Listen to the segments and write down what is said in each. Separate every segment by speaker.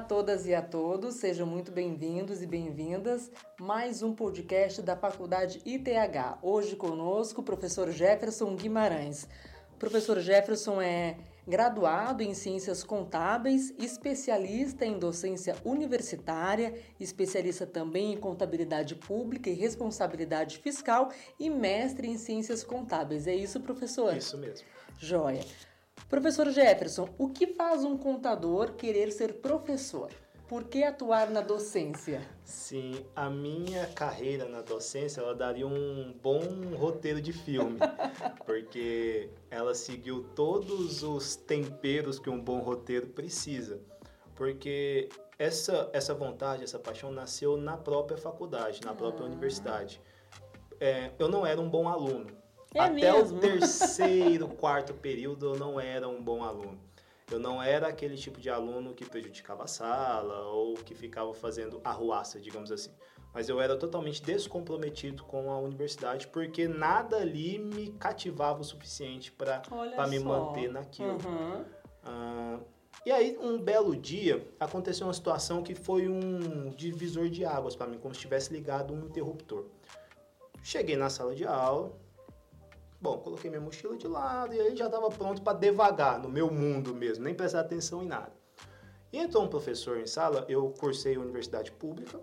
Speaker 1: a todas e a todos, sejam muito bem-vindos e bem-vindas. Mais um podcast da Faculdade ITH. Hoje conosco o professor Jefferson Guimarães. O professor Jefferson é graduado em Ciências Contábeis, especialista em docência universitária, especialista também em contabilidade pública e responsabilidade fiscal e mestre em Ciências Contábeis. É isso, professor?
Speaker 2: Isso mesmo.
Speaker 1: Joia. Professor Jefferson, o que faz um contador querer ser professor? Por que atuar na docência?
Speaker 2: Sim, a minha carreira na docência, ela daria um bom roteiro de filme, porque ela seguiu todos os temperos que um bom roteiro precisa. Porque essa, essa vontade, essa paixão nasceu na própria faculdade, na própria ah. universidade. É, eu não era um bom aluno.
Speaker 1: É
Speaker 2: Até
Speaker 1: mesmo?
Speaker 2: o terceiro, quarto período, eu não era um bom aluno. Eu não era aquele tipo de aluno que prejudicava a sala ou que ficava fazendo arruaça, digamos assim. Mas eu era totalmente descomprometido com a universidade porque nada ali me cativava o suficiente para me manter naquilo.
Speaker 1: Uhum.
Speaker 2: Ah, e aí, um belo dia, aconteceu uma situação que foi um divisor de águas para mim, como se tivesse ligado um interruptor. Cheguei na sala de aula, Bom, coloquei minha mochila de lado e aí já estava pronto para devagar no meu mundo mesmo, nem prestar atenção em nada. E entrou um professor em sala, eu cursei universidade pública,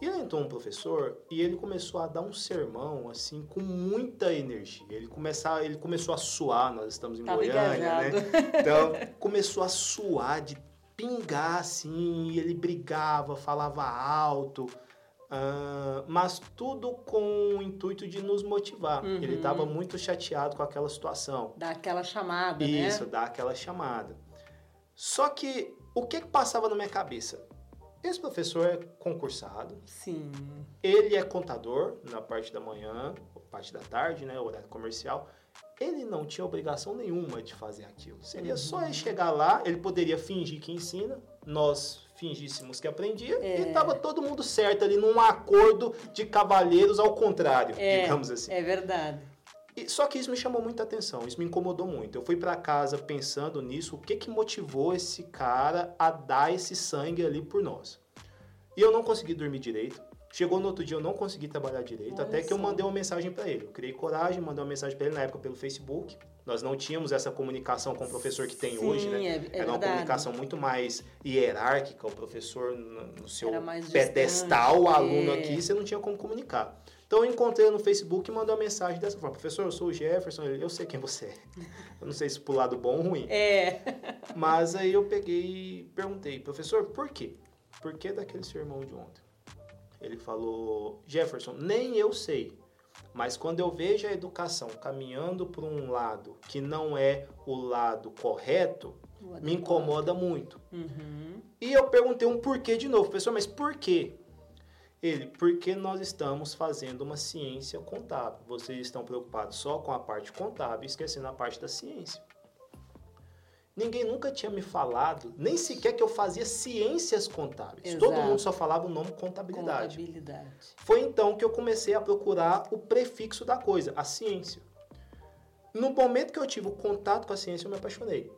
Speaker 2: e aí entrou um professor e ele começou a dar um sermão assim com muita energia. Ele começar, ele começou a suar, nós estamos em
Speaker 1: Tava
Speaker 2: Goiânia,
Speaker 1: engajado.
Speaker 2: né? Então, começou a suar de pingar assim, e ele brigava, falava alto. Uh, mas tudo com o intuito de nos motivar.
Speaker 1: Uhum.
Speaker 2: Ele estava muito chateado com aquela situação.
Speaker 1: Dá aquela chamada,
Speaker 2: Isso,
Speaker 1: né?
Speaker 2: dá aquela chamada. Só que o que, que passava na minha cabeça? Esse professor é concursado.
Speaker 1: Sim.
Speaker 2: Ele é contador na parte da manhã, parte da tarde, né, horário comercial. Ele não tinha obrigação nenhuma de fazer aquilo. Seria uhum. só ele chegar lá, ele poderia fingir que ensina, nós fingíssemos que aprendia
Speaker 1: É.
Speaker 2: e estava todo mundo certo ali num acordo de cavalheiros ao contrário,
Speaker 1: É,
Speaker 2: digamos assim.
Speaker 1: é verdade.
Speaker 2: E- só que isso me chamou muita atenção, isso me incomodou muito. Eu fui para casa pensando nisso, o que que motivou esse cara a dar esse sangue ali por nós. E eu não consegui dormir direito. Chegou no outro dia eu não consegui trabalhar direito,
Speaker 1: Olha
Speaker 2: até que eu mandei uma mensagem para ele. Eu criei coragem, mandei uma mensagem para ele na época pelo Facebook. Nós não tínhamos essa comunicação com o professor que tem
Speaker 1: Sim,
Speaker 2: hoje, né?
Speaker 1: é- é
Speaker 2: Era uma
Speaker 1: verdade.
Speaker 2: comunicação muito mais hierárquica, o professor no, seu pedestal, o aluno
Speaker 1: é.
Speaker 2: aqui, você não tinha como comunicar. Então eu encontrei no Facebook e mandei uma mensagem dessa forma: professor, eu sou o Jefferson, eu sei quem você é. Eu não sei se pro lado bom ou ruim.
Speaker 1: É.
Speaker 2: Mas aí eu peguei e perguntei, professor, por quê? Por que daquele sermão de ontem? Ele falou, Jefferson, nem eu sei. Mas quando eu vejo a educação caminhando por um lado que não é o lado correto, me incomoda muito.
Speaker 1: Uhum.
Speaker 2: E eu perguntei um porquê de novo, professor, mas por quê? Ele, porque nós estamos fazendo uma ciência contábil. Vocês estão preocupados só com a parte contábil e esquecendo a parte da ciência. Ninguém nunca tinha me falado, nem sequer que eu fazia ciências contábeis.
Speaker 1: Exato.
Speaker 2: Todo mundo só falava o nome contabilidade.
Speaker 1: Contabilidade.
Speaker 2: Foi então que eu comecei a procurar o prefixo da coisa, a ciência. No momento que eu tive o contato com a ciência, eu me apaixonei.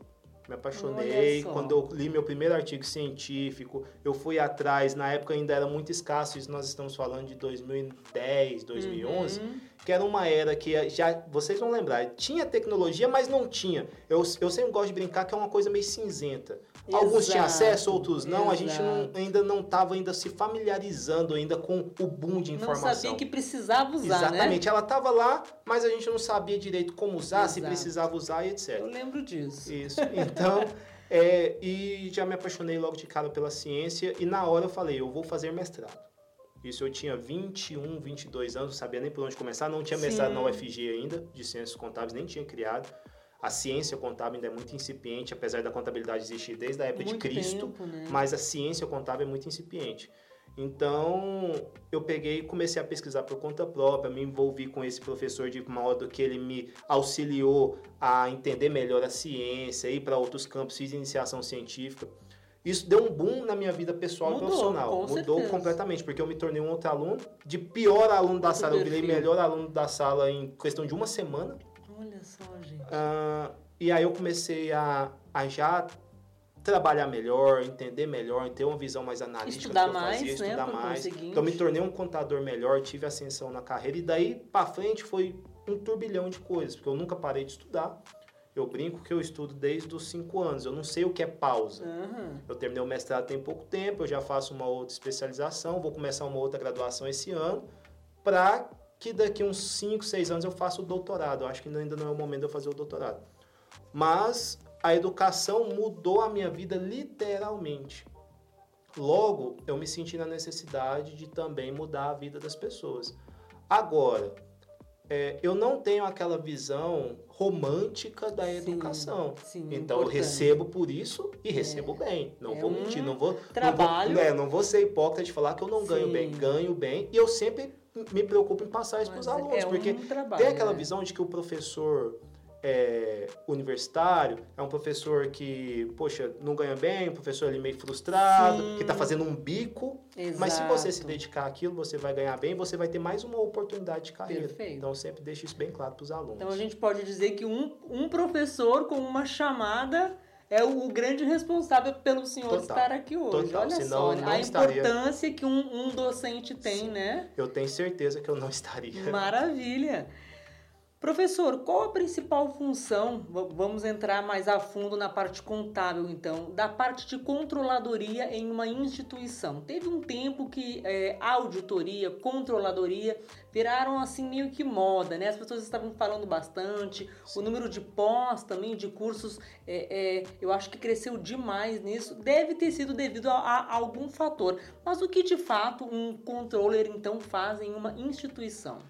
Speaker 2: Me apaixonei. Quando eu li meu primeiro artigo científico, eu fui atrás. Na época ainda era muito escasso, isso nós estamos falando de 2010, 2011,
Speaker 1: Uhum.
Speaker 2: Que era uma era que já, vocês vão lembrar, tinha tecnologia, mas não tinha. Eu, eu sempre gosto de brincar que é uma coisa meio cinzenta. Alguns tinham
Speaker 1: Exato,
Speaker 2: acesso, outros não. A gente não-
Speaker 1: exato.
Speaker 2: ainda não estava ainda se familiarizando ainda com o boom de
Speaker 1: Não
Speaker 2: informação.
Speaker 1: sabia que precisava usar, né?
Speaker 2: Exatamente, ela estava lá, mas a gente não sabia direito como usar, se
Speaker 1: Exato.
Speaker 2: precisava usar e
Speaker 1: Eu
Speaker 2: etc.
Speaker 1: lembro disso.
Speaker 2: Isso. Então, é, e já me apaixonei logo de cara pela ciência e na hora eu falei, eu vou fazer mestrado. Isso eu tinha 21, 22 anos, não sabia nem por onde começar, não tinha mestrado na UFG ainda, de ciências contábeis, nem tinha criado. A ciência contábil ainda é muito incipiente, apesar da contabilidade existir desde a época
Speaker 1: Muito
Speaker 2: de Cristo
Speaker 1: tempo, né?
Speaker 2: mas a ciência contábil é muito incipiente. Então, eu peguei e comecei a pesquisar por conta própria, me envolvi com esse professor de modo que ele me auxiliou a entender melhor a ciência, ir para outros campos, fiz iniciação científica. Isso deu um boom na minha vida pessoal
Speaker 1: Mudou,
Speaker 2: e profissional.
Speaker 1: com
Speaker 2: Mudou
Speaker 1: certeza.
Speaker 2: completamente, porque eu me tornei um outro aluno. De pior aluno da sala, eu virei melhor aluno da sala em questão de uma semana.
Speaker 1: Olha só, gente.
Speaker 2: Ah, e aí eu comecei a, a já trabalhar melhor, entender melhor, ter uma visão mais analítica
Speaker 1: estudar
Speaker 2: do que eu
Speaker 1: mais,
Speaker 2: fazia,
Speaker 1: né,
Speaker 2: estudar mais. Então, eu me tornei um contador melhor, tive ascensão na carreira e daí para frente foi um turbilhão de coisas, porque eu nunca parei de estudar. Eu brinco que eu estudo desde os cinco anos, eu não sei o que é pausa.
Speaker 1: Uhum.
Speaker 2: Eu terminei o mestrado tem pouco tempo, eu já faço uma outra especialização, vou começar uma outra graduação esse ano, para que daqui uns 5, 6 anos eu faça o doutorado. Eu acho que ainda não é o momento de eu fazer o doutorado. Mas a educação mudou a minha vida literalmente. Logo, eu me senti na necessidade de também mudar a vida das pessoas. Agora, é, eu não tenho aquela visão romântica da
Speaker 1: Sim,
Speaker 2: educação.
Speaker 1: sim,
Speaker 2: então eu
Speaker 1: importante.
Speaker 2: recebo por isso e recebo bem. Não
Speaker 1: É
Speaker 2: vou
Speaker 1: um
Speaker 2: mentir, não vou.
Speaker 1: trabalho.
Speaker 2: Não vou, é, não vou ser hipócrita de falar que eu não ganho
Speaker 1: Sim.
Speaker 2: bem. Ganho bem. E eu sempre me preocupo em passar isso para os alunos.
Speaker 1: é um
Speaker 2: porque
Speaker 1: trabalho,
Speaker 2: tem aquela
Speaker 1: né?
Speaker 2: visão de que o professor é, universitário é um professor que, poxa, não ganha bem, um professor ali meio frustrado,
Speaker 1: Sim.
Speaker 2: que está fazendo um bico. Mas se você se
Speaker 1: Exato.
Speaker 2: dedicar àquilo, você vai ganhar bem, você vai ter mais uma oportunidade de carreira.
Speaker 1: Perfeito.
Speaker 2: Então sempre deixo isso bem claro para os alunos.
Speaker 1: Então a gente pode dizer que um, um professor com uma chamada é o, grande responsável pelo senhor
Speaker 2: Total,
Speaker 1: estar aqui hoje.
Speaker 2: total,
Speaker 1: Olha
Speaker 2: senão
Speaker 1: só, a
Speaker 2: estaria-
Speaker 1: importância que um, um docente tem,
Speaker 2: Sim.
Speaker 1: né?
Speaker 2: Eu tenho certeza que eu não estaria.
Speaker 1: Maravilha! Professor, qual a principal função? Vamos entrar mais a fundo na parte contábil, então, da parte de controladoria em uma instituição. Teve um tempo que é, auditoria, controladoria viraram assim meio que moda, né? As pessoas estavam falando bastante. O número de pós também, de cursos, é, é, eu acho que cresceu demais nisso. Deve ter sido devido a, a algum fator. Mas o que de fato um controller então faz em uma instituição?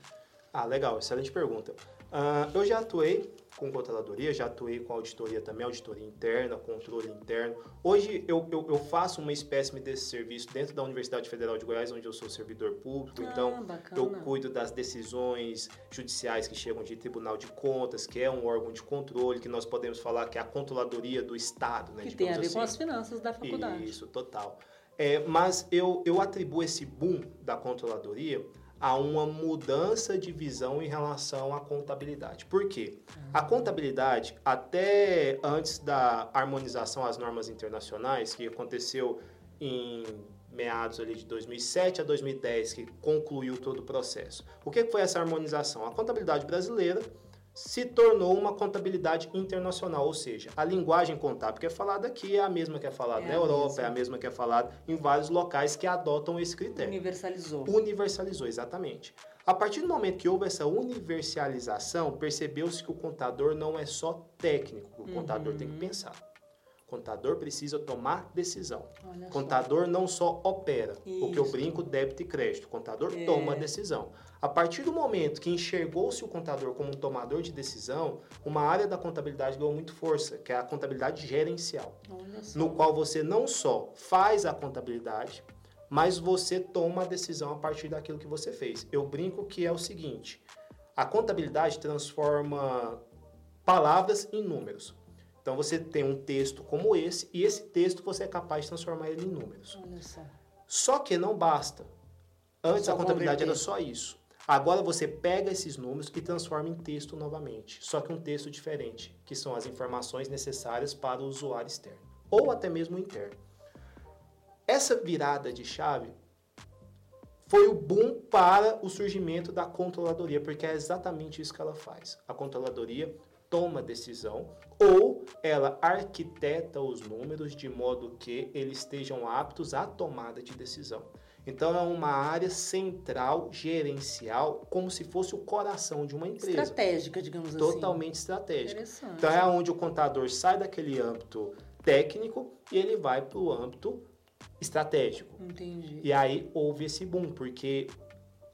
Speaker 2: Ah, legal, excelente pergunta. Ah, eu já atuei com controladoria, já atuei com auditoria também, auditoria interna, controle interno. Hoje eu, eu, eu faço uma espécie desse serviço dentro da Universidade Federal de Goiás, onde eu sou servidor público, então
Speaker 1: ah, bacana.
Speaker 2: eu cuido das decisões judiciais que chegam de Tribunal de Contas, que é um órgão de controle, que nós podemos falar que é a controladoria do Estado, né?
Speaker 1: que tem a ver com
Speaker 2: assim.
Speaker 1: as finanças da faculdade.
Speaker 2: Isso, total. É, mas eu, eu atribuo esse boom da controladoria a uma mudança de visão em relação à contabilidade. Por quê? A contabilidade, até antes da harmonização às normas internacionais, que aconteceu em meados ali de 2007 a 2010, que concluiu todo o processo. O que que foi essa harmonização? A contabilidade brasileira se tornou uma contabilidade internacional, ou seja, a linguagem contábil que é falada aqui é a mesma que é falada
Speaker 1: É
Speaker 2: na Europa,
Speaker 1: mesma.
Speaker 2: é a mesma que é falada em vários locais que adotam esse critério.
Speaker 1: Universalizou.
Speaker 2: Universalizou, exatamente. A partir do momento que houve essa universalização, percebeu-se que o contador não é só técnico, o contador tem que
Speaker 1: Uhum.
Speaker 2: pensar. Contador precisa tomar decisão.
Speaker 1: Olha
Speaker 2: O
Speaker 1: só.
Speaker 2: contador não só opera, o que eu
Speaker 1: Isso.
Speaker 2: brinco, débito e crédito. Contador
Speaker 1: É.
Speaker 2: toma a decisão. A partir do momento que enxergou-se o contador como um tomador de decisão, uma área da contabilidade ganhou muito força, que é a contabilidade gerencial no qual você não só faz a contabilidade, mas você toma a decisão a partir daquilo que você fez. Eu brinco que é o seguinte: a contabilidade transforma palavras em números. Então você tem um texto como esse e esse texto você é capaz de transformar ele em números.
Speaker 1: Só.
Speaker 2: Só que não basta. Antes
Speaker 1: Só
Speaker 2: a contabilidade
Speaker 1: converter.
Speaker 2: era só isso. Agora você pega esses números e transforma em texto novamente. Só que um texto diferente, que são as informações necessárias para o usuário externo. Ou até mesmo o interno. Essa virada de chave foi o boom para o surgimento da controladoria, porque é exatamente isso que ela faz. A controladoria toma decisão ou ela arquiteta os números de modo que eles estejam aptos à tomada de decisão. Então é uma área central, gerencial, como se fosse o coração de uma empresa.
Speaker 1: Estratégica, digamos assim.
Speaker 2: Totalmente estratégica. Então é onde o contador sai daquele âmbito técnico e ele vai para o âmbito estratégico.
Speaker 1: Entendi.
Speaker 2: E aí houve esse boom, porque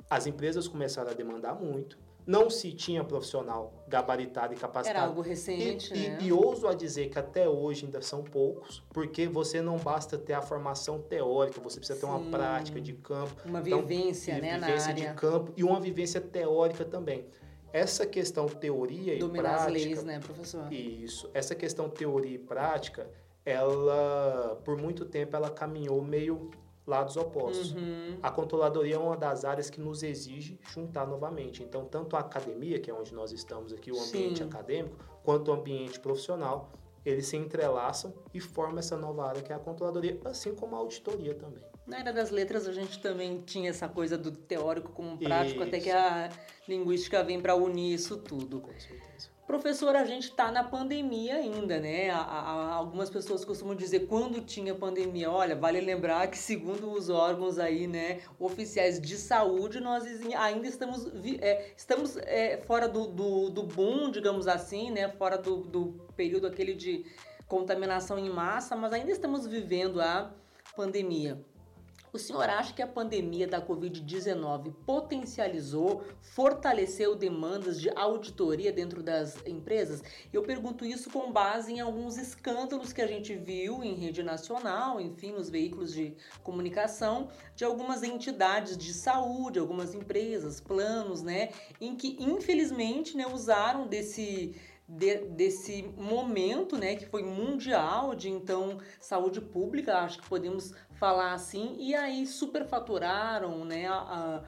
Speaker 2: as empresas começaram a demandar muito, não se tinha profissional gabaritado e
Speaker 1: Era
Speaker 2: capacitado.
Speaker 1: algo recente,
Speaker 2: E,
Speaker 1: né?
Speaker 2: e, e ouso a dizer que até hoje ainda são poucos, porque você não basta ter a formação teórica, você precisa ter
Speaker 1: Sim.
Speaker 2: uma prática de campo,
Speaker 1: Uma
Speaker 2: Então,
Speaker 1: vivência, né, na
Speaker 2: vivência
Speaker 1: área.
Speaker 2: de campo e uma vivência teórica também. Essa questão teoria e
Speaker 1: Dominar as
Speaker 2: prática,
Speaker 1: leis, né, professor?
Speaker 2: isso. Essa questão teoria e prática, ela por muito tempo ela caminhou meio lados opostos.
Speaker 1: Uhum.
Speaker 2: A controladoria é uma das áreas que nos exige juntar novamente. Então, tanto a academia, que é onde nós estamos aqui, o ambiente
Speaker 1: Sim.
Speaker 2: acadêmico, quanto o ambiente profissional, eles se entrelaçam e formam essa nova área que é a controladoria, assim como a auditoria também.
Speaker 1: Na era das letras a gente também tinha essa coisa do teórico com o prático,
Speaker 2: Isso.
Speaker 1: até que a linguística vem para unir isso tudo.
Speaker 2: Com certeza.
Speaker 1: Professor, a gente está na pandemia ainda, né? A- a- algumas pessoas costumam dizer quando tinha pandemia. Olha, vale lembrar que segundo os órgãos aí, né, oficiais de saúde, nós ainda estamos, é, estamos é, fora do, do, do boom, digamos assim, né? Fora do, do período aquele de contaminação em massa, mas ainda estamos vivendo a pandemia. O senhor acha que a pandemia da Covid-19 potencializou, fortaleceu demandas de auditoria dentro das empresas? Eu pergunto isso com base em alguns escândalos que a gente viu em rede nacional, enfim, nos veículos de comunicação, de algumas entidades de saúde, algumas empresas, planos, né, em que infelizmente né, usaram desse de- desse momento, né, que foi mundial de então saúde pública, acho que podemos falar assim, e aí superfaturaram, né, a, a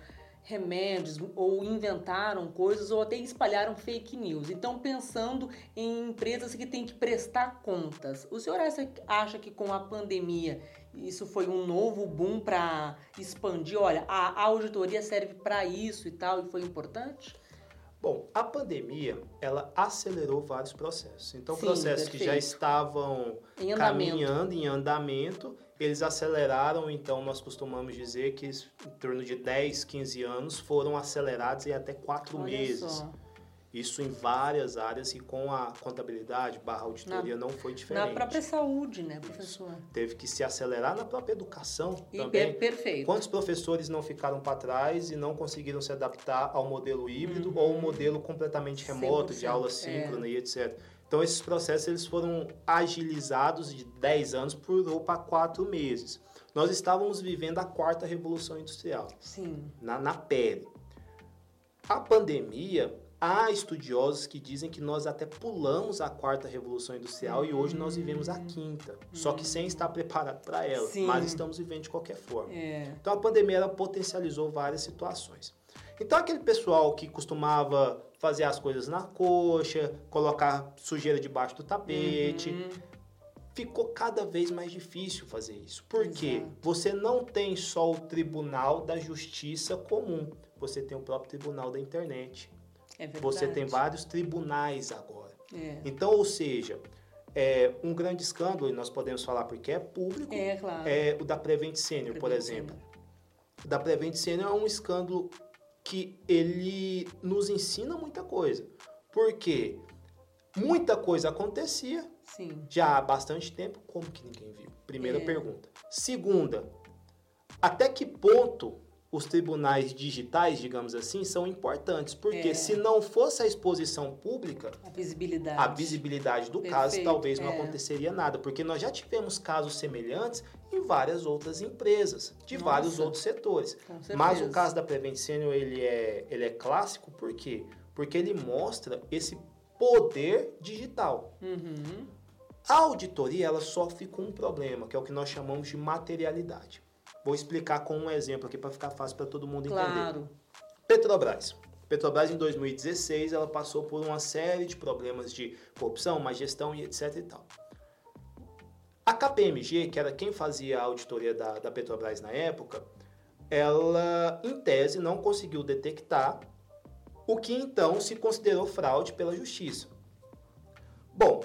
Speaker 1: remédios ou inventaram coisas ou até espalharam fake news. Então, pensando em empresas que têm que prestar contas, o senhor acha, que com a pandemia isso foi um novo boom para expandir? Olha, a auditoria serve para isso e tal, e foi importante?
Speaker 2: Bom, a pandemia, ela acelerou vários processos. Então,
Speaker 1: Sim,
Speaker 2: processos que já
Speaker 1: perfeito.
Speaker 2: estavam
Speaker 1: Em
Speaker 2: caminhando em andamento, eles aceleraram, então nós costumamos dizer que em torno de 10, 15 anos foram acelerados em até 4
Speaker 1: Olha
Speaker 2: meses.
Speaker 1: só.
Speaker 2: Isso em várias áreas e com a contabilidade barra auditoria não foi diferente.
Speaker 1: Na própria saúde, né, professor?
Speaker 2: Teve que se acelerar na própria educação
Speaker 1: E
Speaker 2: também.
Speaker 1: per- perfeito.
Speaker 2: Quantos professores não ficaram para trás e não conseguiram se adaptar ao modelo híbrido
Speaker 1: Uhum.
Speaker 2: ou um modelo completamente remoto, de
Speaker 1: 100%,
Speaker 2: aula
Speaker 1: é.
Speaker 2: síncrona e etc. Então, esses processos eles foram agilizados de 10 anos por para 4 meses. Nós estávamos vivendo a quarta revolução industrial,
Speaker 1: Sim.
Speaker 2: na, na pele. A pandemia, há estudiosos que dizem que nós até pulamos a quarta revolução industrial e hoje nós vivemos a quinta, só que sem estar preparado para ela.
Speaker 1: Sim.
Speaker 2: mas estamos vivendo de qualquer forma.
Speaker 1: É.
Speaker 2: Então a pandemia ela potencializou várias situações. Então aquele pessoal que costumava fazer as coisas na coxa, colocar sujeira debaixo do tapete,
Speaker 1: Uhum.
Speaker 2: ficou cada vez mais difícil fazer isso. Porque
Speaker 1: Exato.
Speaker 2: você não tem só o Tribunal da Justiça comum, você tem o próprio Tribunal da Internet.
Speaker 1: É.
Speaker 2: Você tem vários tribunais agora.
Speaker 1: É.
Speaker 2: Então, ou seja, é um grande escândalo, e nós podemos falar porque é público,
Speaker 1: É, claro.
Speaker 2: é o da Prevent Senior, por
Speaker 1: Prevent
Speaker 2: exemplo.
Speaker 1: Senior.
Speaker 2: O da Prevent Senior é um escândalo que ele nos ensina muita coisa. Porque muita coisa acontecia
Speaker 1: Sim.
Speaker 2: já há bastante tempo, como que ninguém viu? Primeira
Speaker 1: É.
Speaker 2: pergunta. Segunda, até que ponto os tribunais digitais, digamos assim, são importantes? Porque
Speaker 1: É.
Speaker 2: se não fosse a exposição pública,
Speaker 1: A visibilidade.
Speaker 2: a visibilidade do caso,
Speaker 1: Perfeito,
Speaker 2: talvez não
Speaker 1: é.
Speaker 2: aconteceria nada, porque nós já tivemos casos semelhantes em várias outras empresas, de
Speaker 1: Nossa.
Speaker 2: vários outros setores. Mas o caso da Prevent Senior, ele é, ele é clássico, por quê? Porque ele mostra esse poder digital.
Speaker 1: Uhum.
Speaker 2: A auditoria, ela sofre com um problema, que é o que nós chamamos de materialidade. Vou explicar com um exemplo aqui para ficar fácil para todo mundo entender.
Speaker 1: Claro.
Speaker 2: Petrobras. Petrobras em 2016 ela passou por uma série de problemas de corrupção, má gestão e etc e tal. A KPMG, que era quem fazia a auditoria da, da Petrobras na época, ela, em tese, não conseguiu detectar o que então se considerou fraude pela justiça. Bom,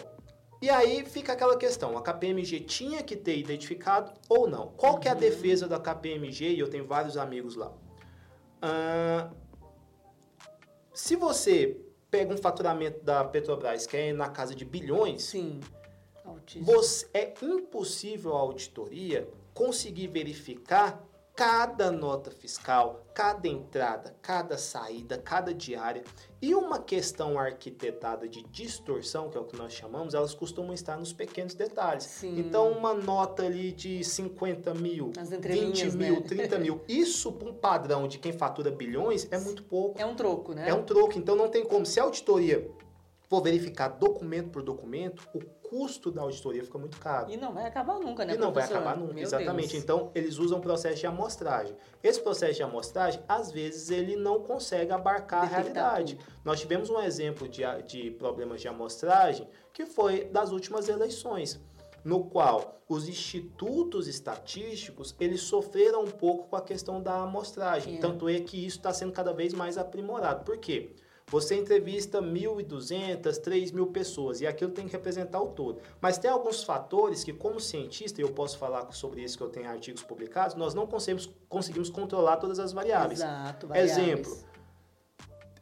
Speaker 2: e aí fica aquela questão, a KPMG tinha que ter identificado ou não? Qual que é a defesa da KPMG? E eu tenho vários amigos lá. Ah, se você pega um faturamento da Petrobras que é na casa de bilhões,
Speaker 1: Sim.
Speaker 2: Você, é impossível a auditoria conseguir verificar cada nota fiscal, cada entrada, cada saída, cada diária. E uma questão arquitetada de distorção, que é o que nós chamamos, elas costumam estar nos pequenos detalhes.
Speaker 1: Sim.
Speaker 2: Então, uma nota ali de 50 mil,
Speaker 1: Nas
Speaker 2: 20
Speaker 1: entrelinhas,
Speaker 2: mil,
Speaker 1: né?
Speaker 2: 30 mil. Isso, para um padrão de quem fatura bilhões, é muito pouco.
Speaker 1: É um troco, né?
Speaker 2: É um troco, então não tem como. Se a auditoria for verificar documento por documento, o custo da auditoria fica muito caro.
Speaker 1: E não vai acabar nunca, né,
Speaker 2: E não vai
Speaker 1: professor?
Speaker 2: acabar nunca,
Speaker 1: Meu
Speaker 2: exatamente.
Speaker 1: Deus.
Speaker 2: Então, eles usam o processo de amostragem. Esse processo de amostragem, às vezes, ele não consegue abarcar a
Speaker 1: Detectar
Speaker 2: realidade. Nós tivemos um exemplo de, a- de problemas de amostragem que foi das últimas eleições, no qual os institutos estatísticos, eles sofreram um pouco com a questão da amostragem.
Speaker 1: É.
Speaker 2: Tanto é que isso está sendo cada vez mais aprimorado. Por quê? Você entrevista 1.200, 3.000 pessoas e aquilo tem que representar o todo. Mas tem alguns fatores que, como cientista, e eu posso falar sobre isso que eu tenho artigos publicados, nós não conseguimos, conseguimos controlar todas as variáveis.
Speaker 1: Exato, variáveis.
Speaker 2: Exemplo,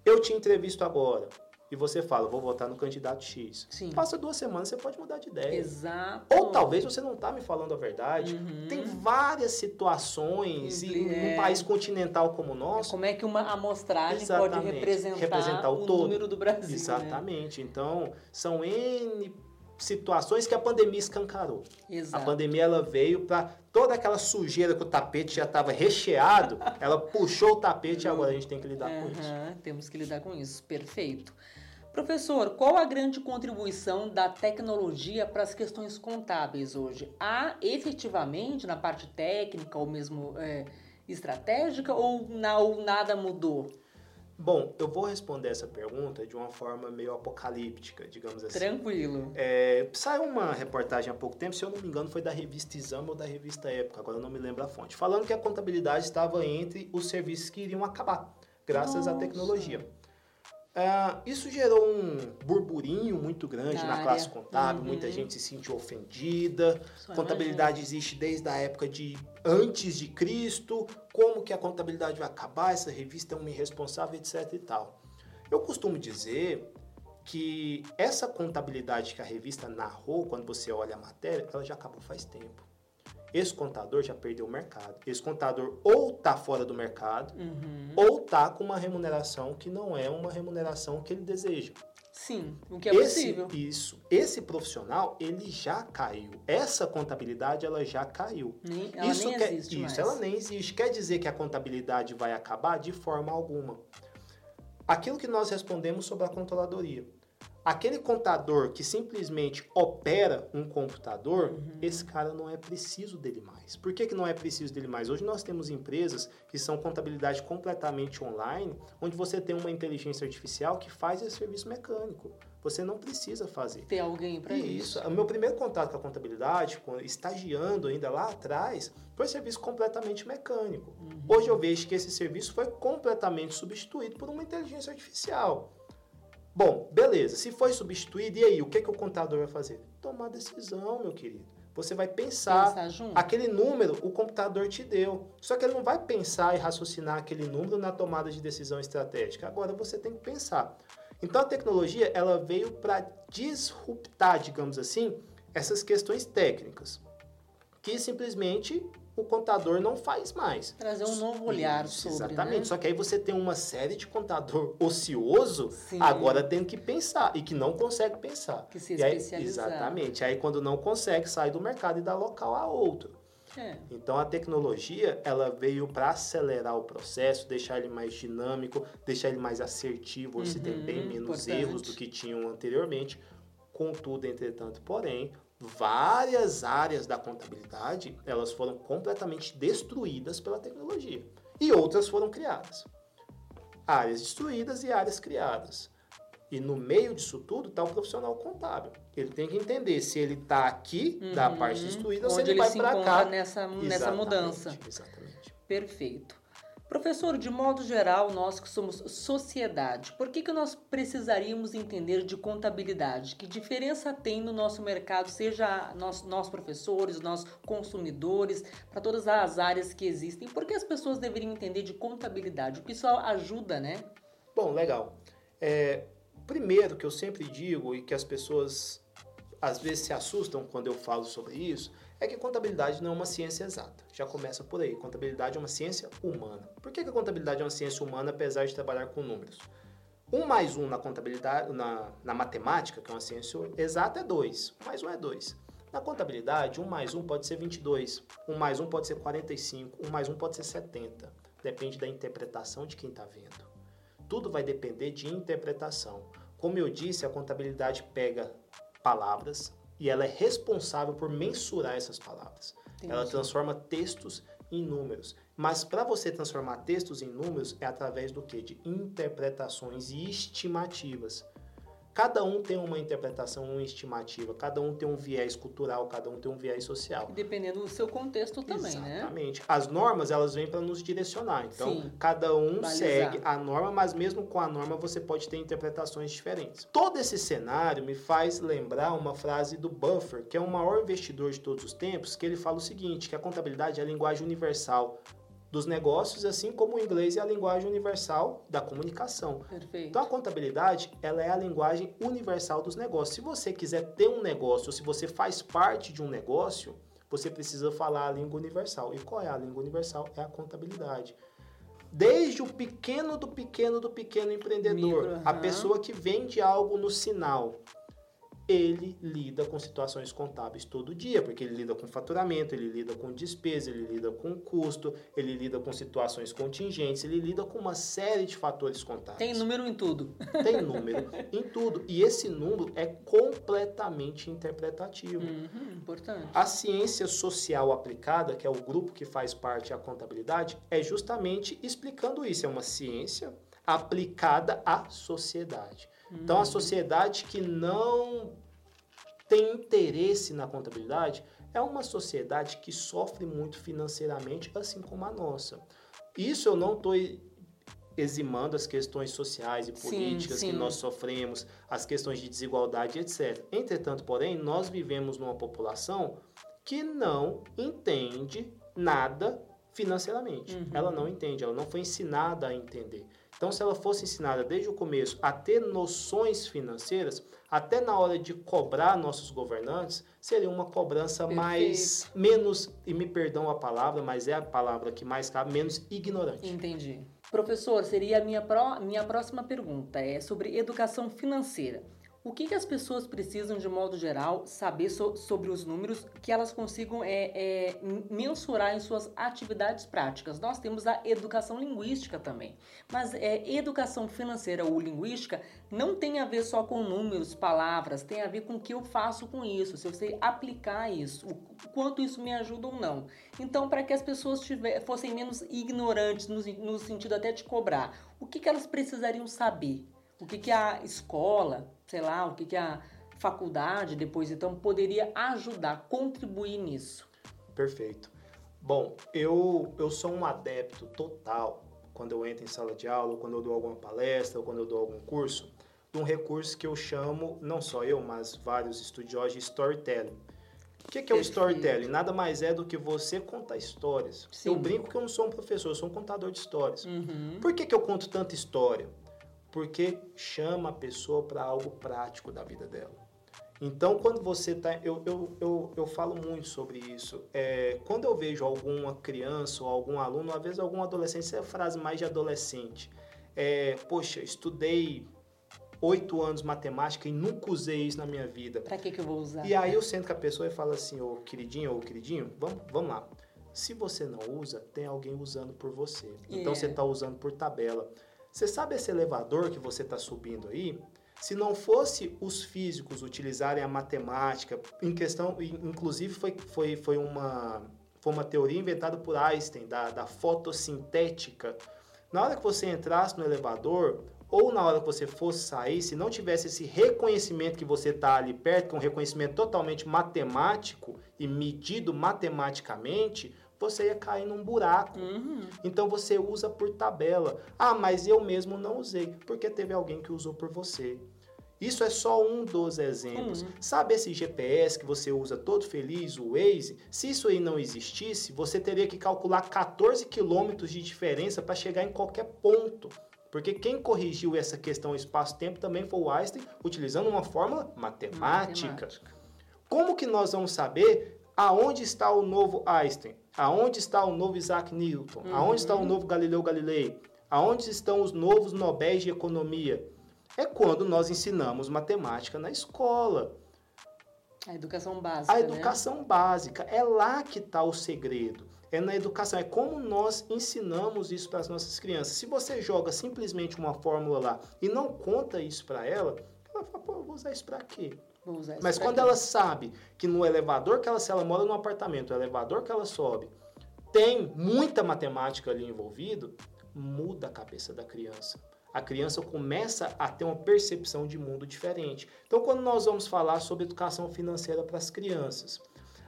Speaker 2: Eu te entrevisto agora e você fala, vou votar no candidato X.
Speaker 1: Sim.
Speaker 2: Passa duas semanas, você pode mudar de ideia.
Speaker 1: Exato.
Speaker 2: Ou talvez você não está me falando a verdade.
Speaker 1: Uhum.
Speaker 2: Tem várias situações e
Speaker 1: É.
Speaker 2: num país continental como o
Speaker 1: É
Speaker 2: nosso,
Speaker 1: Como é que uma amostragem pode representar,
Speaker 2: Representar o
Speaker 1: o,
Speaker 2: todo.
Speaker 1: número do Brasil, né?
Speaker 2: Exatamente. Então, são N situações que a pandemia escancarou. A
Speaker 1: Exato.
Speaker 2: pandemia ela veio para toda aquela sujeira que o tapete já estava recheado, ela puxou o tapete e agora a gente tem que lidar com isso.
Speaker 1: Temos que lidar com isso. Perfeito. Professor, qual a grande contribuição da tecnologia para as questões contábeis hoje? Há efetivamente na parte técnica ou mesmo é, estratégica ou, na, ou nada mudou?
Speaker 2: Bom, eu vou responder essa pergunta de uma forma meio apocalíptica, digamos assim.
Speaker 1: Tranquilo.
Speaker 2: É, saiu uma reportagem há pouco tempo, se eu não me engano, foi da revista Exame ou da revista Época, agora eu não me lembro a fonte, falando que a contabilidade estava entre os serviços que iriam acabar, graças à
Speaker 1: Nossa.
Speaker 2: tecnologia. Ah, isso gerou um burburinho muito grande
Speaker 1: Na
Speaker 2: na, classe contábil,
Speaker 1: Uhum.
Speaker 2: muita gente se sentiu ofendida.
Speaker 1: Só
Speaker 2: Contabilidade existe desde a época de antes de Cristo. Como que a contabilidade vai acabar? Essa revista é uma irresponsável, etc e tal. Eu costumo dizer que essa contabilidade que a revista narrou, quando você olha a matéria, ela já acabou faz tempo. Esse contador já perdeu o mercado. Esse contador ou está fora do mercado,
Speaker 1: Uhum.
Speaker 2: ou está com uma remuneração que não é uma remuneração que ele deseja.
Speaker 1: Sim, o que é
Speaker 2: esse,
Speaker 1: possível.
Speaker 2: Isso. Esse profissional, ele já caiu. Essa contabilidade, ela já caiu.
Speaker 1: Nem, ela
Speaker 2: isso
Speaker 1: nem
Speaker 2: quer,
Speaker 1: existe
Speaker 2: isso,
Speaker 1: mais.
Speaker 2: ela nem existe. Quer dizer que a contabilidade vai acabar de forma alguma. Aquilo que nós respondemos sobre a controladoria. Aquele contador que simplesmente opera um computador,
Speaker 1: Uhum.
Speaker 2: esse cara não é preciso dele mais. Por que, que não é preciso dele mais? Hoje nós temos empresas que são contabilidade completamente online, onde você tem uma inteligência artificial que faz esse serviço mecânico. Você não precisa fazer.
Speaker 1: Ter alguém para
Speaker 2: Isso.
Speaker 1: isso.
Speaker 2: O meu primeiro contato com a contabilidade, estagiando ainda lá atrás, foi serviço completamente mecânico.
Speaker 1: Uhum.
Speaker 2: Hoje eu vejo que esse serviço foi completamente substituído por uma inteligência artificial. Bom, beleza. Se foi substituído, e aí? O que, que o contador vai fazer? Tomar decisão, meu querido. Você vai pensar.
Speaker 1: Pensar.
Speaker 2: Aquele número o computador te deu. Só que ele não vai pensar e raciocinar aquele número na tomada de decisão estratégica. Agora você tem que pensar. Então a tecnologia ela veio para disruptar, digamos assim, essas questões técnicas que simplesmente o contador não faz mais.
Speaker 1: Trazer um novo olhar
Speaker 2: Isso,
Speaker 1: sobre,
Speaker 2: Exatamente.
Speaker 1: né?
Speaker 2: Só que aí você tem uma série de contador ocioso
Speaker 1: Sim.
Speaker 2: agora tendo que pensar e que não consegue pensar.
Speaker 1: Que se
Speaker 2: E aí-
Speaker 1: especializar.
Speaker 2: exatamente. Aí quando não consegue, sai do mercado e dá local a outro.
Speaker 1: É.
Speaker 2: Então a tecnologia ela veio para acelerar o processo, deixar ele mais dinâmico, deixar ele mais assertivo, você tem
Speaker 1: Uhum,
Speaker 2: bem menos
Speaker 1: importante.
Speaker 2: erros do que tinham anteriormente. Contudo, entretanto, porém, várias áreas da contabilidade elas foram completamente destruídas pela tecnologia e outras foram criadas. Áreas destruídas e áreas criadas. E no meio disso tudo está o profissional contábil. Ele tem que entender se ele está aqui da
Speaker 1: Uhum.
Speaker 2: parte destruída ou se
Speaker 1: Onde
Speaker 2: ele
Speaker 1: ele
Speaker 2: vai
Speaker 1: se
Speaker 2: para cá
Speaker 1: nessa, nessa mudança.
Speaker 2: Exatamente.
Speaker 1: Perfeito. Professor, de modo geral, nós que somos sociedade, por que, que nós precisaríamos entender de contabilidade? Que diferença tem no nosso mercado, seja nós, nós professores, nós consumidores, para todas as áreas que existem? Por que as pessoas deveriam entender de contabilidade? O que isso ajuda, né?
Speaker 2: Bom, legal. É, primeiro que eu sempre digo e que as pessoas às vezes se assustam quando eu falo sobre isso, é que contabilidade não é uma ciência exata. Já começa por aí. Contabilidade é uma ciência humana. Por que, que a contabilidade é uma ciência humana, apesar de trabalhar com números? Um mais um na contabilidade, na, na matemática, que é uma ciência exata, é dois. Um mais um é dois. Na contabilidade, um mais um pode ser 22, um mais um pode ser 45, um mais um pode ser 70. Depende da interpretação de quem está vendo. Tudo vai depender de interpretação. Como eu disse, a contabilidade pega palavras e ela é responsável por mensurar essas palavras. Entendi. Ela transforma textos em números. Mas para você transformar textos em números é através do que? De interpretações e estimativas. Cada um tem uma interpretação, uma estimativa, cada um tem um viés cultural, cada um tem um viés social.
Speaker 1: dependendo do seu contexto também,
Speaker 2: Exatamente.
Speaker 1: né?
Speaker 2: Exatamente. As normas, elas vêm para nos direcionar. Então, Sim. cada um Balizar. segue a norma, mas mesmo com a norma você pode ter interpretações diferentes. Todo esse cenário me faz lembrar uma frase do Buffer, que é o maior investidor de todos os tempos, que ele fala o seguinte, que a contabilidade é a linguagem universal dos negócios, assim como o inglês é a linguagem universal da comunicação.
Speaker 1: Perfeito.
Speaker 2: Então a contabilidade, ela é a linguagem universal dos negócios. Se você quiser ter um negócio, se você faz parte de um negócio, você precisa falar a língua universal. E qual é a língua universal? É a contabilidade. Desde o pequeno do pequeno do pequeno empreendedor, Micro, a pessoa que vende algo no sinal, ele lida com situações contábeis todo dia, porque ele lida com faturamento, ele lida com despesa, ele lida com custo, ele lida com situações contingentes, ele lida com uma série de fatores contábeis.
Speaker 1: Tem número em tudo.
Speaker 2: Tem número em tudo. E esse número é completamente interpretativo.
Speaker 1: Uhum, importante.
Speaker 2: A ciência social aplicada, que é o grupo que faz parte da contabilidade, é justamente explicando isso. É uma ciência aplicada à sociedade. Então, a sociedade que não tem interesse na contabilidade é uma sociedade que sofre muito financeiramente, assim como a nossa. Isso eu não estou eximando as questões sociais e políticas sim, sim. que nós sofremos, as questões de desigualdade, etc. Entretanto, porém, nós vivemos numa população que não entende nada financeiramente. Uhum. Ela não entende, ela não foi ensinada a entender. Então, se ela fosse ensinada desde o começo a ter noções financeiras, até na hora de cobrar nossos governantes, seria uma cobrança Perfeito. mais, menos, e me perdão a palavra, mas é a palavra que mais cabe, menos ignorante.
Speaker 1: Entendi. Professor, seria a minha, pró minha próxima pergunta, é sobre educação financeira. O que, que as pessoas precisam, de modo geral, saber so sobre os números que elas consigam é, é, mensurar em suas atividades práticas? Nós temos a educação linguística também, mas é, educação financeira ou linguística não tem a ver só com números, palavras, tem a ver com o que eu faço com isso, se eu sei aplicar isso, o quanto isso me ajuda ou não. Então, para que as pessoas tiver, fossem menos ignorantes, no, no sentido até de cobrar, o que, que elas precisariam saber? O que, que a escola, sei lá, o que, que a faculdade depois então poderia ajudar, contribuir nisso?
Speaker 2: Perfeito. Bom, eu, eu sou um adepto total quando eu entro em sala de aula, quando eu dou alguma palestra, ou quando eu dou algum curso, de um recurso que eu chamo, não só eu, mas vários estudiosos de storytelling. O que, que é o storytelling? Nada mais é do que você contar histórias. Sim. Eu brinco que eu não sou um professor, eu sou um contador de histórias.
Speaker 1: Uhum.
Speaker 2: Por que, que eu conto tanta história? Porque chama a pessoa para algo prático da vida dela. Então, quando você está. Eu, eu, eu, eu falo muito sobre isso. É, quando eu vejo alguma criança ou algum aluno, às vezes algum adolescente, isso é a frase mais de adolescente. É, Poxa, estudei oito anos matemática e nunca usei isso na minha vida.
Speaker 1: Para que, que eu vou usar?
Speaker 2: E aí eu sento com a pessoa e falo assim: Ô queridinho ou queridinho, vamos, vamos lá. Se você não usa, tem alguém usando por você. Então yeah. você está usando por tabela. Você sabe esse elevador que você está subindo aí? Se não fosse os físicos utilizarem a matemática, em questão, inclusive foi, foi, foi, uma, foi uma teoria inventada por Einstein, da, da fotossintética. Na hora que você entrasse no elevador, ou na hora que você fosse sair, se não tivesse esse reconhecimento que você está ali perto, que é um reconhecimento totalmente matemático e medido matematicamente, você ia cair num buraco.
Speaker 1: Uhum.
Speaker 2: Então você usa por tabela. Ah, mas eu mesmo não usei, porque teve alguém que usou por você. Isso é só um dos exemplos. Uhum. Sabe esse GPS que você usa todo feliz, o Waze? Se isso aí não existisse, você teria que calcular 14 quilômetros de diferença para chegar em qualquer ponto. Porque quem corrigiu essa questão espaço-tempo também foi o Einstein, utilizando uma fórmula matemática. matemática. Como que nós vamos saber aonde está o novo Einstein? Aonde está o novo Isaac Newton? Uhum. Aonde está o novo Galileu Galilei? Aonde estão os novos Nobéis de Economia? É quando nós ensinamos matemática na escola.
Speaker 1: A educação básica.
Speaker 2: A né? educação
Speaker 1: né?
Speaker 2: básica. É lá que está o segredo. é na educação, é como nós ensinamos isso para as nossas crianças. Se você joga simplesmente uma fórmula lá e não conta isso para ela, ela fala, pô, eu vou usar isso para quê? Mas quando ela sabe que no elevador que ela, se ela mora num apartamento, o elevador que ela sobe, tem muita matemática ali envolvido, muda a cabeça da criança. A criança começa a ter uma percepção de mundo diferente. Então, quando nós vamos falar sobre educação financeira para as crianças,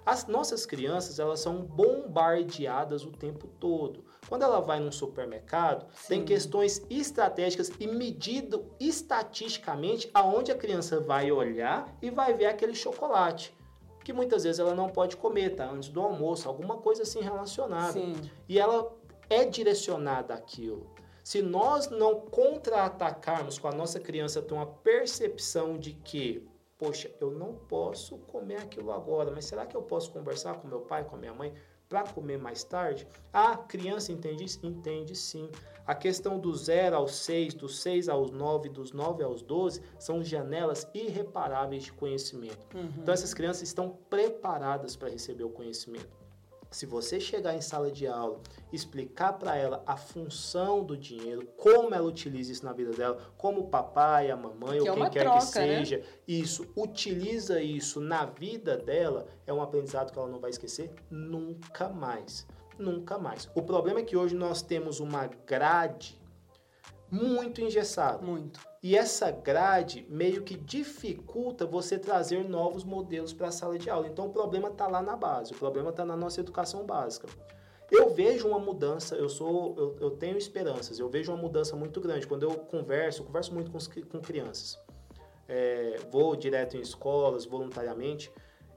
Speaker 2: as nossas crianças, elas são bombardeadas o tempo todo. Quando ela vai num supermercado, Sim. tem questões estratégicas e medido estatisticamente aonde a criança vai olhar e vai ver aquele chocolate. Que muitas vezes ela não pode comer, tá? Antes do almoço, alguma coisa assim relacionada. Sim. E ela é direcionada àquilo. Se nós não contra-atacarmos com a nossa criança ter uma percepção de que poxa, eu não posso comer aquilo agora, mas será que eu posso conversar com meu pai, com a minha mãe para comer mais tarde? Ah, criança entende? Entende sim. A questão do 0 ao 6, do 6 aos 9, dos 9 aos 12, são janelas irreparáveis de conhecimento. Uhum. Então essas crianças estão preparadas para receber o conhecimento. Se você chegar em sala de aula, explicar para ela a função do dinheiro, como ela utiliza isso na vida dela, como o papai, a mamãe que ou é quem quer troca, que né? seja, né? isso, utiliza isso na vida dela, é um aprendizado que ela não vai esquecer nunca mais. Nunca mais. O problema é que hoje nós temos uma grade muito engessada.
Speaker 1: Muito.
Speaker 2: E essa grade meio que dificulta você trazer novos modelos para a sala de aula. Então o problema está lá na base, o problema está na nossa educação básica. Eu vejo uma mudança, eu sou, eu, eu, tenho esperanças, eu vejo uma mudança muito grande. Quando eu converso, eu converso muito com, com crianças. É, vou direto em escolas, voluntariamente.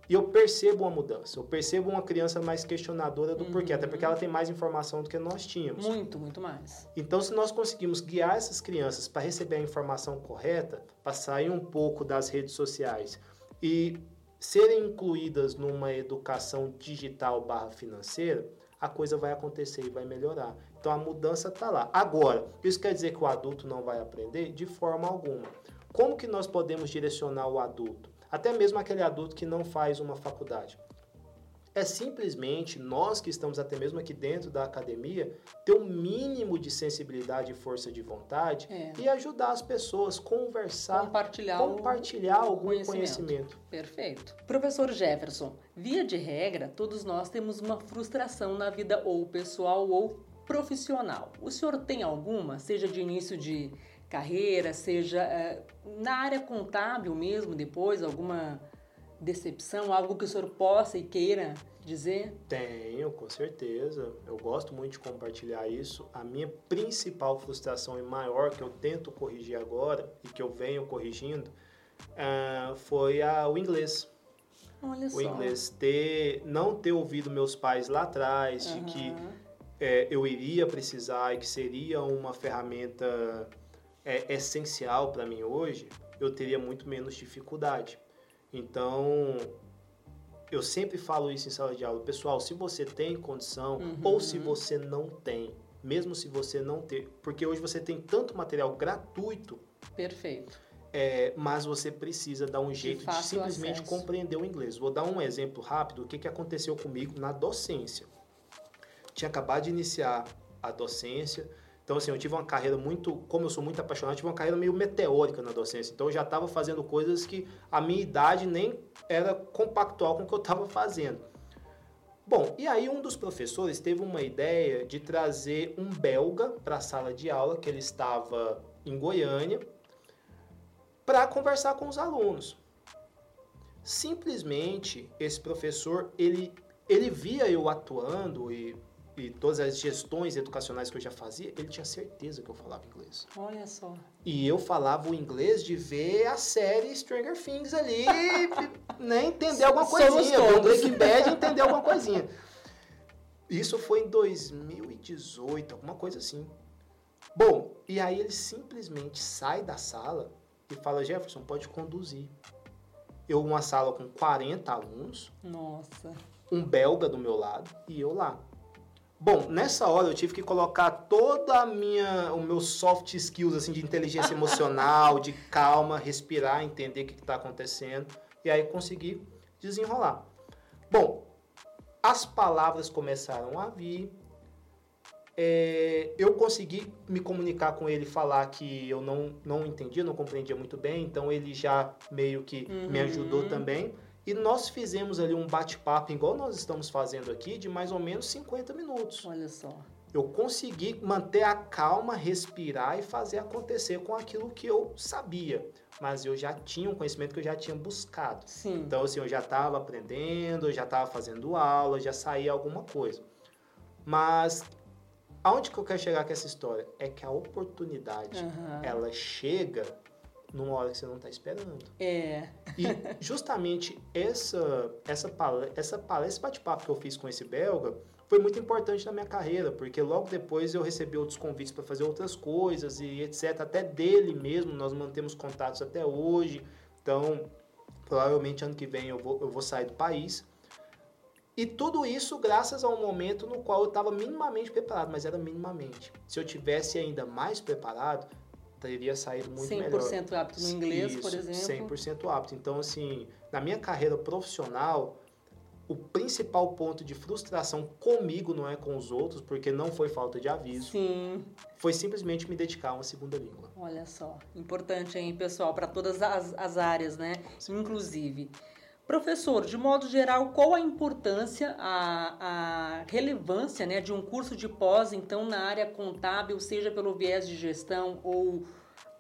Speaker 2: E eu percebo uma mudança. Eu percebo uma criança mais questionadora do uhum. porquê, até porque ela tem mais informação do que nós tínhamos.
Speaker 1: Muito, muito mais.
Speaker 2: Então, se nós conseguimos guiar essas crianças para receber a informação correta, para sair um pouco das redes sociais e serem incluídas numa educação digital barra financeira, a coisa vai acontecer e vai melhorar. Então a mudança está lá. Agora, isso quer dizer que o adulto não vai aprender? De forma alguma. Como que nós podemos direcionar o adulto? Até mesmo aquele adulto que não faz uma faculdade. É simplesmente nós que estamos até mesmo aqui dentro da academia ter um mínimo de sensibilidade e força de vontade é. e ajudar as pessoas, conversar,
Speaker 1: compartilhar,
Speaker 2: compartilhar o algum conhecimento. conhecimento.
Speaker 1: Perfeito. Professor Jefferson, via de regra, todos nós temos uma frustração na vida ou pessoal ou profissional. O senhor tem alguma, seja de início de carreira, seja é, na área contábil mesmo, depois, alguma decepção, algo que o senhor possa e queira dizer?
Speaker 2: Tenho, com certeza. Eu gosto muito de compartilhar isso. A minha principal frustração e maior que eu tento corrigir agora e que eu venho corrigindo uh, foi a, o inglês.
Speaker 1: Olha
Speaker 2: o
Speaker 1: só.
Speaker 2: inglês ter não ter ouvido meus pais lá atrás uhum. de que é, eu iria precisar e que seria uma ferramenta é essencial para mim hoje, eu teria muito menos dificuldade. Então, eu sempre falo isso em sala de aula. Pessoal, se você tem condição uhum, ou se você não tem, mesmo se você não ter, porque hoje você tem tanto material gratuito.
Speaker 1: Perfeito.
Speaker 2: É, mas você precisa dar um jeito de, de simplesmente acesso. compreender o inglês. Vou dar um exemplo rápido. O que, que aconteceu comigo na docência? Tinha acabado de iniciar a docência, então, assim, eu tive uma carreira muito, como eu sou muito apaixonado, tive uma carreira meio meteórica na docência. Então, eu já estava fazendo coisas que a minha idade nem era compactual com o que eu estava fazendo. Bom, e aí um dos professores teve uma ideia de trazer um belga para a sala de aula, que ele estava em Goiânia, para conversar com os alunos. Simplesmente, esse professor, ele, ele via eu atuando e e todas as gestões educacionais que eu já fazia, ele tinha certeza que eu falava inglês.
Speaker 1: Olha só.
Speaker 2: E eu falava o inglês de ver a série Stranger Things ali, né, entender alguma coisinha, ver o Breaking Bad entender alguma coisinha. Isso foi em 2018, alguma coisa assim. Bom, e aí ele simplesmente sai da sala e fala, Jefferson, pode conduzir. Eu, uma sala com 40 alunos.
Speaker 1: Nossa.
Speaker 2: Um belga do meu lado e eu lá. Bom, nessa hora eu tive que colocar toda a minha, o meu soft skills assim de inteligência emocional, de calma, respirar, entender o que está acontecendo e aí conseguir desenrolar. Bom, as palavras começaram a vir, é, eu consegui me comunicar com ele, falar que eu não, não entendia, não compreendia muito bem, então ele já meio que uhum. me ajudou também. E nós fizemos ali um bate-papo, igual nós estamos fazendo aqui, de mais ou menos 50 minutos.
Speaker 1: Olha só.
Speaker 2: Eu consegui manter a calma, respirar e fazer acontecer com aquilo que eu sabia. Mas eu já tinha um conhecimento que eu já tinha buscado.
Speaker 1: Sim.
Speaker 2: Então, assim, eu já estava aprendendo, eu já estava fazendo aula, já saía alguma coisa. Mas Aonde que eu quero chegar com essa história? É que a oportunidade, uhum. ela chega numa hora que você não está esperando.
Speaker 1: É.
Speaker 2: E justamente essa, essa palestra, essa palestra, esse bate-papo que eu fiz com esse belga, foi muito importante na minha carreira, porque logo depois eu recebi outros convites para fazer outras coisas e etc. Até dele mesmo, nós mantemos contatos até hoje. Então, provavelmente ano que vem eu vou, eu vou sair do país. E tudo isso graças a um momento no qual eu estava minimamente preparado, mas era minimamente. Se eu tivesse ainda mais preparado, teria saído muito 100% melhor.
Speaker 1: 100% apto no inglês, isso, por exemplo.
Speaker 2: 100% apto. Então, assim, na minha carreira profissional, o principal ponto de frustração comigo, não é com os outros, porque não foi falta de aviso.
Speaker 1: Sim.
Speaker 2: Foi simplesmente me dedicar a uma segunda língua.
Speaker 1: Olha só. Importante, hein, pessoal, para todas as, as áreas, né? Sim. Inclusive. Professor, de modo geral, qual a importância, a, a relevância né, de um curso de pós, então, na área contábil, seja pelo viés de gestão ou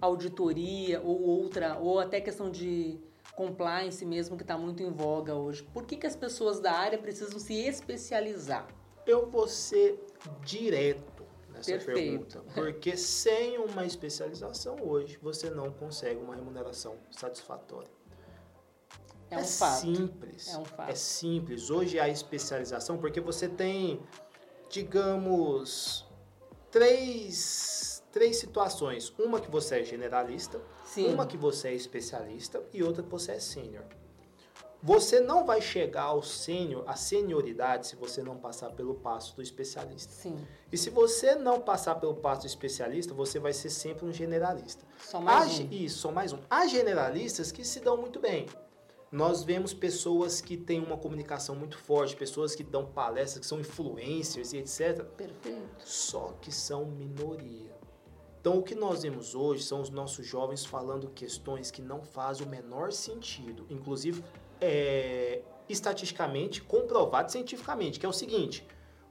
Speaker 1: auditoria ou outra, ou até questão de compliance mesmo, que está muito em voga hoje? Por que, que as pessoas da área precisam se especializar?
Speaker 2: Eu vou ser direto nessa
Speaker 1: Perfeito.
Speaker 2: pergunta, porque sem uma especialização hoje, você não consegue uma remuneração satisfatória.
Speaker 1: É, um é fato.
Speaker 2: simples.
Speaker 1: É um fato.
Speaker 2: É simples. Hoje a especialização, porque você tem, digamos, três, três situações. Uma que você é generalista,
Speaker 1: Sim.
Speaker 2: uma que você é especialista e outra que você é sênior. Você não vai chegar ao sênior, à senioridade, se você não passar pelo passo do especialista.
Speaker 1: Sim.
Speaker 2: E se você não passar pelo passo do especialista, você vai ser sempre um generalista.
Speaker 1: Só mais
Speaker 2: Há,
Speaker 1: um.
Speaker 2: Isso, só mais um. Há generalistas que se dão muito bem nós vemos pessoas que têm uma comunicação muito forte, pessoas que dão palestras, que são influencers e etc.
Speaker 1: Perfeito.
Speaker 2: Só que são minoria. Então, o que nós vemos hoje são os nossos jovens falando questões que não fazem o menor sentido, inclusive é, estatisticamente comprovado cientificamente, que é o seguinte: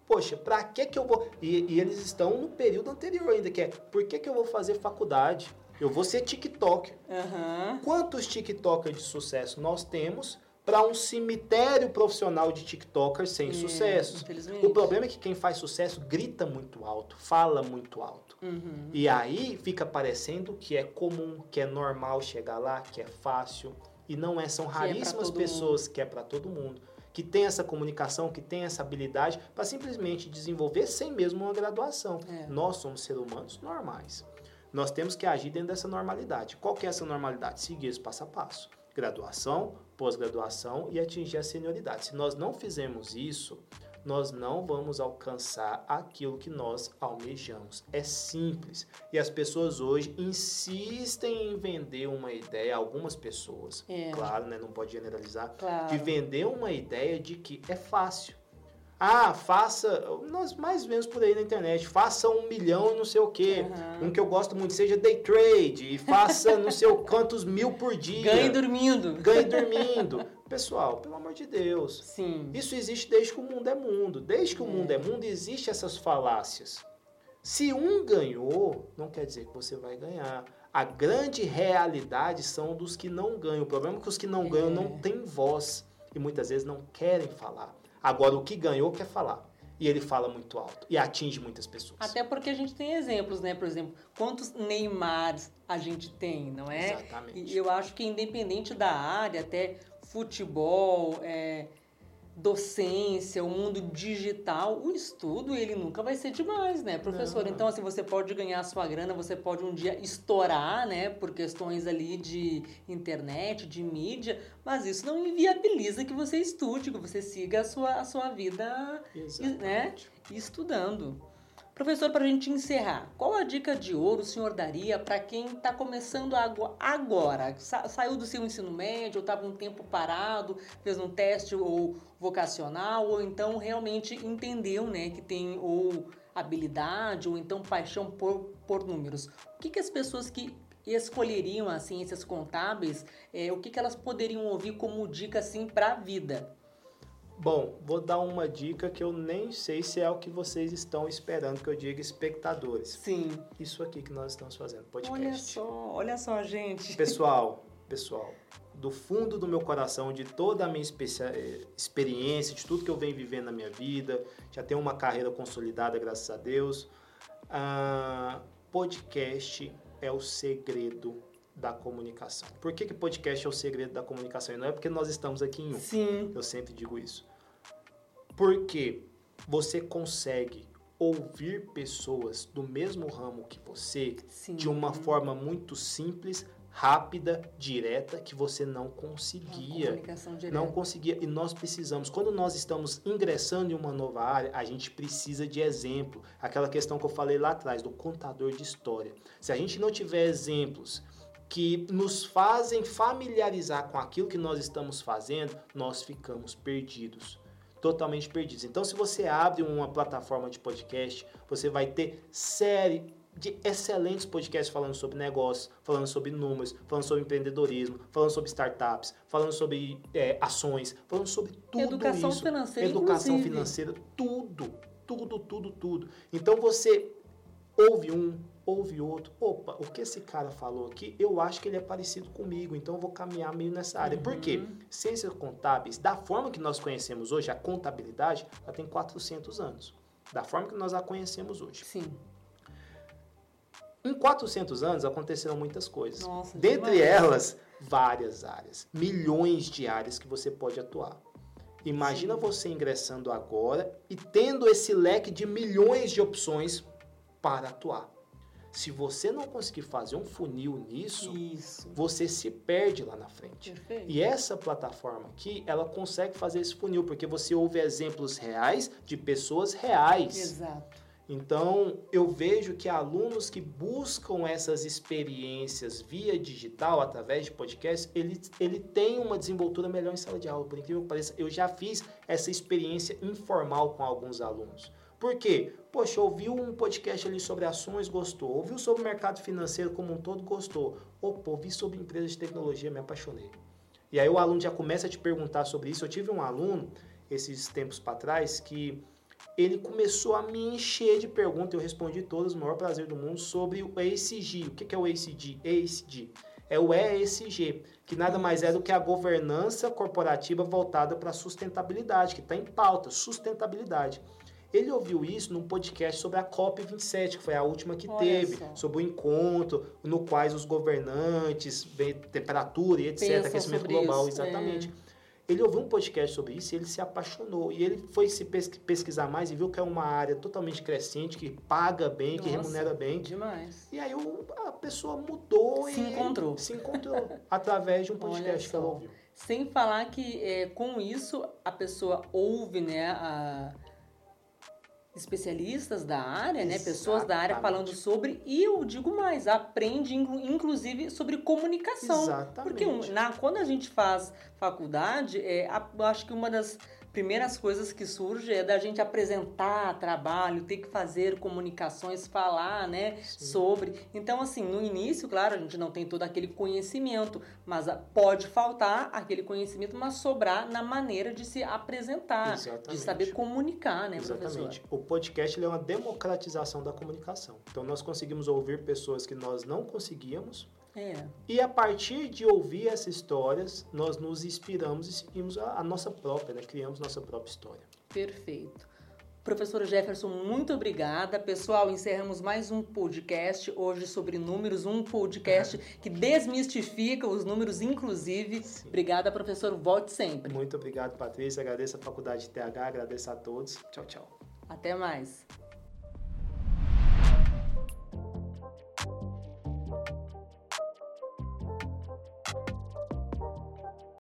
Speaker 2: poxa, para que que eu vou? E, e, eles estão no período anterior ainda, que é por que que eu vou fazer faculdade? Eu vou ser TikTok.
Speaker 1: Uhum.
Speaker 2: Quantos TikTokers de sucesso nós temos para um cemitério profissional de TikTokers sem é, sucessos? O problema é que quem faz sucesso grita muito alto, fala muito alto.
Speaker 1: Uhum.
Speaker 2: E aí fica parecendo que é comum, que é normal chegar lá, que é fácil. E não é, são é raríssimas é pessoas mundo. que é para todo mundo que tem essa comunicação, que tem essa habilidade para simplesmente desenvolver sem mesmo uma graduação.
Speaker 1: É.
Speaker 2: Nós somos seres humanos normais. Nós temos que agir dentro dessa normalidade. Qual que é essa normalidade? Seguir esse passo a passo. Graduação, pós-graduação e atingir a senioridade. Se nós não fizermos isso, nós não vamos alcançar aquilo que nós almejamos. É simples. E as pessoas hoje insistem em vender uma ideia, algumas pessoas,
Speaker 1: é.
Speaker 2: claro, né, não pode generalizar,
Speaker 1: claro.
Speaker 2: de vender uma ideia de que é fácil. Ah, faça. Nós mais vemos por aí na internet. Faça um milhão e não sei o quê. Uhum. Um que eu gosto muito seja day trade. E faça não sei quantos mil por dia.
Speaker 1: Ganhe dormindo.
Speaker 2: Ganhe dormindo. Pessoal, pelo amor de Deus.
Speaker 1: Sim.
Speaker 2: Isso existe desde que o mundo é mundo. Desde que é. o mundo é mundo, existe essas falácias. Se um ganhou, não quer dizer que você vai ganhar. A grande realidade são dos que não ganham. O problema é que os que não é. ganham não têm voz. E muitas vezes não querem falar. Agora, o que ganhou quer falar. E ele fala muito alto e atinge muitas pessoas.
Speaker 1: Até porque a gente tem exemplos, né? Por exemplo, quantos Neymars a gente tem, não é?
Speaker 2: Exatamente.
Speaker 1: E eu acho que independente da área, até futebol, é, docência, o mundo digital, o estudo ele nunca vai ser demais, né, professor? Não. Então, assim, você pode ganhar a sua grana, você pode um dia estourar, né, por questões ali de internet, de mídia, mas isso não inviabiliza que você estude, que você siga a sua, a sua vida,
Speaker 2: Exatamente.
Speaker 1: né, estudando. Professor, para a gente encerrar, qual a dica de ouro o senhor daria para quem está começando agora? Sa saiu do seu ensino médio, estava um tempo parado, fez um teste ou vocacional, ou então realmente entendeu né, que tem ou habilidade ou então paixão por, por números. O que, que as pessoas que escolheriam as ciências contábeis, é, o que, que elas poderiam ouvir como dica assim para a vida?
Speaker 2: Bom, vou dar uma dica que eu nem sei se é o que vocês estão esperando que eu diga espectadores.
Speaker 1: Sim.
Speaker 2: Isso aqui que nós estamos fazendo, podcast.
Speaker 1: Olha só, olha só, gente.
Speaker 2: Pessoal, pessoal, do fundo do meu coração, de toda a minha experiência, de tudo que eu venho vivendo na minha vida, já tenho uma carreira consolidada, graças a Deus. Uh, podcast é o segredo da comunicação. Por que, que podcast é o segredo da comunicação? E não é porque nós estamos aqui em um.
Speaker 1: Sim.
Speaker 2: Eu sempre digo isso. Porque você consegue ouvir pessoas do mesmo ramo que você
Speaker 1: Sim.
Speaker 2: de uma forma muito simples, rápida, direta, que você não conseguia. Não conseguia. E nós precisamos, quando nós estamos ingressando em uma nova área, a gente precisa de exemplo. Aquela questão que eu falei lá atrás, do contador de história. Se a gente não tiver exemplos que nos fazem familiarizar com aquilo que nós estamos fazendo, nós ficamos perdidos. Totalmente perdidos. Então, se você abre uma plataforma de podcast, você vai ter série de excelentes podcasts falando sobre negócios, falando sobre números, falando sobre empreendedorismo, falando sobre startups, falando sobre é, ações, falando sobre tudo
Speaker 1: Educação
Speaker 2: isso.
Speaker 1: financeira,
Speaker 2: Educação
Speaker 1: inclusive.
Speaker 2: financeira, tudo, tudo, tudo, tudo. Então você ouve um, ouve outro. Opa, o que esse cara falou aqui, eu acho que ele é parecido comigo, então eu vou caminhar meio nessa área.
Speaker 1: Uhum.
Speaker 2: Por quê? Ciências contábeis, da forma que nós conhecemos hoje, a contabilidade, ela tem 400 anos. Da forma que nós a conhecemos hoje.
Speaker 1: Sim.
Speaker 2: Em 400 anos aconteceram muitas coisas.
Speaker 1: Nossa,
Speaker 2: Dentre elas, várias áreas, milhões de áreas que você pode atuar. Imagina
Speaker 1: Sim.
Speaker 2: você ingressando agora e tendo esse leque de milhões de opções para atuar. Se você não conseguir fazer um funil nisso,
Speaker 1: Isso.
Speaker 2: você se perde lá na frente.
Speaker 1: Perfeito.
Speaker 2: E essa plataforma aqui, ela consegue fazer esse funil, porque você ouve exemplos reais de pessoas reais.
Speaker 1: Exato.
Speaker 2: Então, eu vejo que alunos que buscam essas experiências via digital, através de podcast, ele, ele tem uma desenvoltura melhor em sala de aula. Por incrível que pareça, eu já fiz essa experiência informal com alguns alunos. Por quê? Poxa, ouviu um podcast ali sobre ações, gostou. Ouviu sobre o mercado financeiro como um todo, gostou. Opa, ouvi sobre empresas de tecnologia, me apaixonei. E aí o aluno já começa a te perguntar sobre isso. Eu tive um aluno, esses tempos para trás, que ele começou a me encher de perguntas, eu respondi todas, o maior prazer do mundo, sobre o ESG. O que é o ESG? ESG. É o ESG, que nada mais é do que a governança corporativa voltada para a sustentabilidade, que está em pauta, sustentabilidade. Ele ouviu isso num podcast sobre a COP27, que foi a última que
Speaker 1: Olha
Speaker 2: teve,
Speaker 1: só.
Speaker 2: sobre o encontro no quais os governantes, temperatura e etc,
Speaker 1: Pensam
Speaker 2: aquecimento global,
Speaker 1: isso,
Speaker 2: exatamente.
Speaker 1: é.
Speaker 2: Ele ouviu um podcast sobre isso e ele se apaixonou. E ele foi se pes- pesquisar mais e viu que é uma área totalmente crescente, que paga bem, que
Speaker 1: Nossa,
Speaker 2: remunera bem.
Speaker 1: Demais.
Speaker 2: E aí a pessoa mudou
Speaker 1: Se
Speaker 2: e
Speaker 1: encontrou.
Speaker 2: se encontrou através de um podcast que ela ouviu.
Speaker 1: Sem falar que é, com isso a pessoa ouve, né, a- especialistas da área, né, pessoas da área falando sobre e eu digo mais, aprende inclu- inclusive sobre comunicação.
Speaker 2: Exatamente.
Speaker 1: Porque na, quando a gente faz faculdade, é, a- acho que uma das primeiras coisas que surge é da gente apresentar trabalho, ter que fazer comunicações, falar, né,
Speaker 2: Sim.
Speaker 1: sobre. Então, assim, no início, claro, a gente não tem todo aquele conhecimento, mas pode faltar aquele conhecimento, mas sobrar na maneira de se apresentar, de
Speaker 2: Exatamente.
Speaker 1: saber comunicar, né,
Speaker 2: Exatamente.
Speaker 1: professor?
Speaker 2: O podcast é uma democratização da comunicação. Então nós conseguimos ouvir pessoas que nós não conseguíamos
Speaker 1: É.
Speaker 2: e a partir de ouvir essas histórias nós nos inspiramos e seguimos a, a nossa própria, né? Criamos nossa própria história.
Speaker 1: Perfeito. Professor Jefferson, muito obrigada. Pessoal, encerramos mais um podcast hoje sobre números, um podcast que desmistifica os números, inclusive.
Speaker 2: Sim.
Speaker 1: Obrigada, professor. Volte sempre.
Speaker 2: Muito obrigado, Patrícia. Agradeço a Faculdade TH, agradeço a todos. Tchau, tchau.
Speaker 1: Até mais.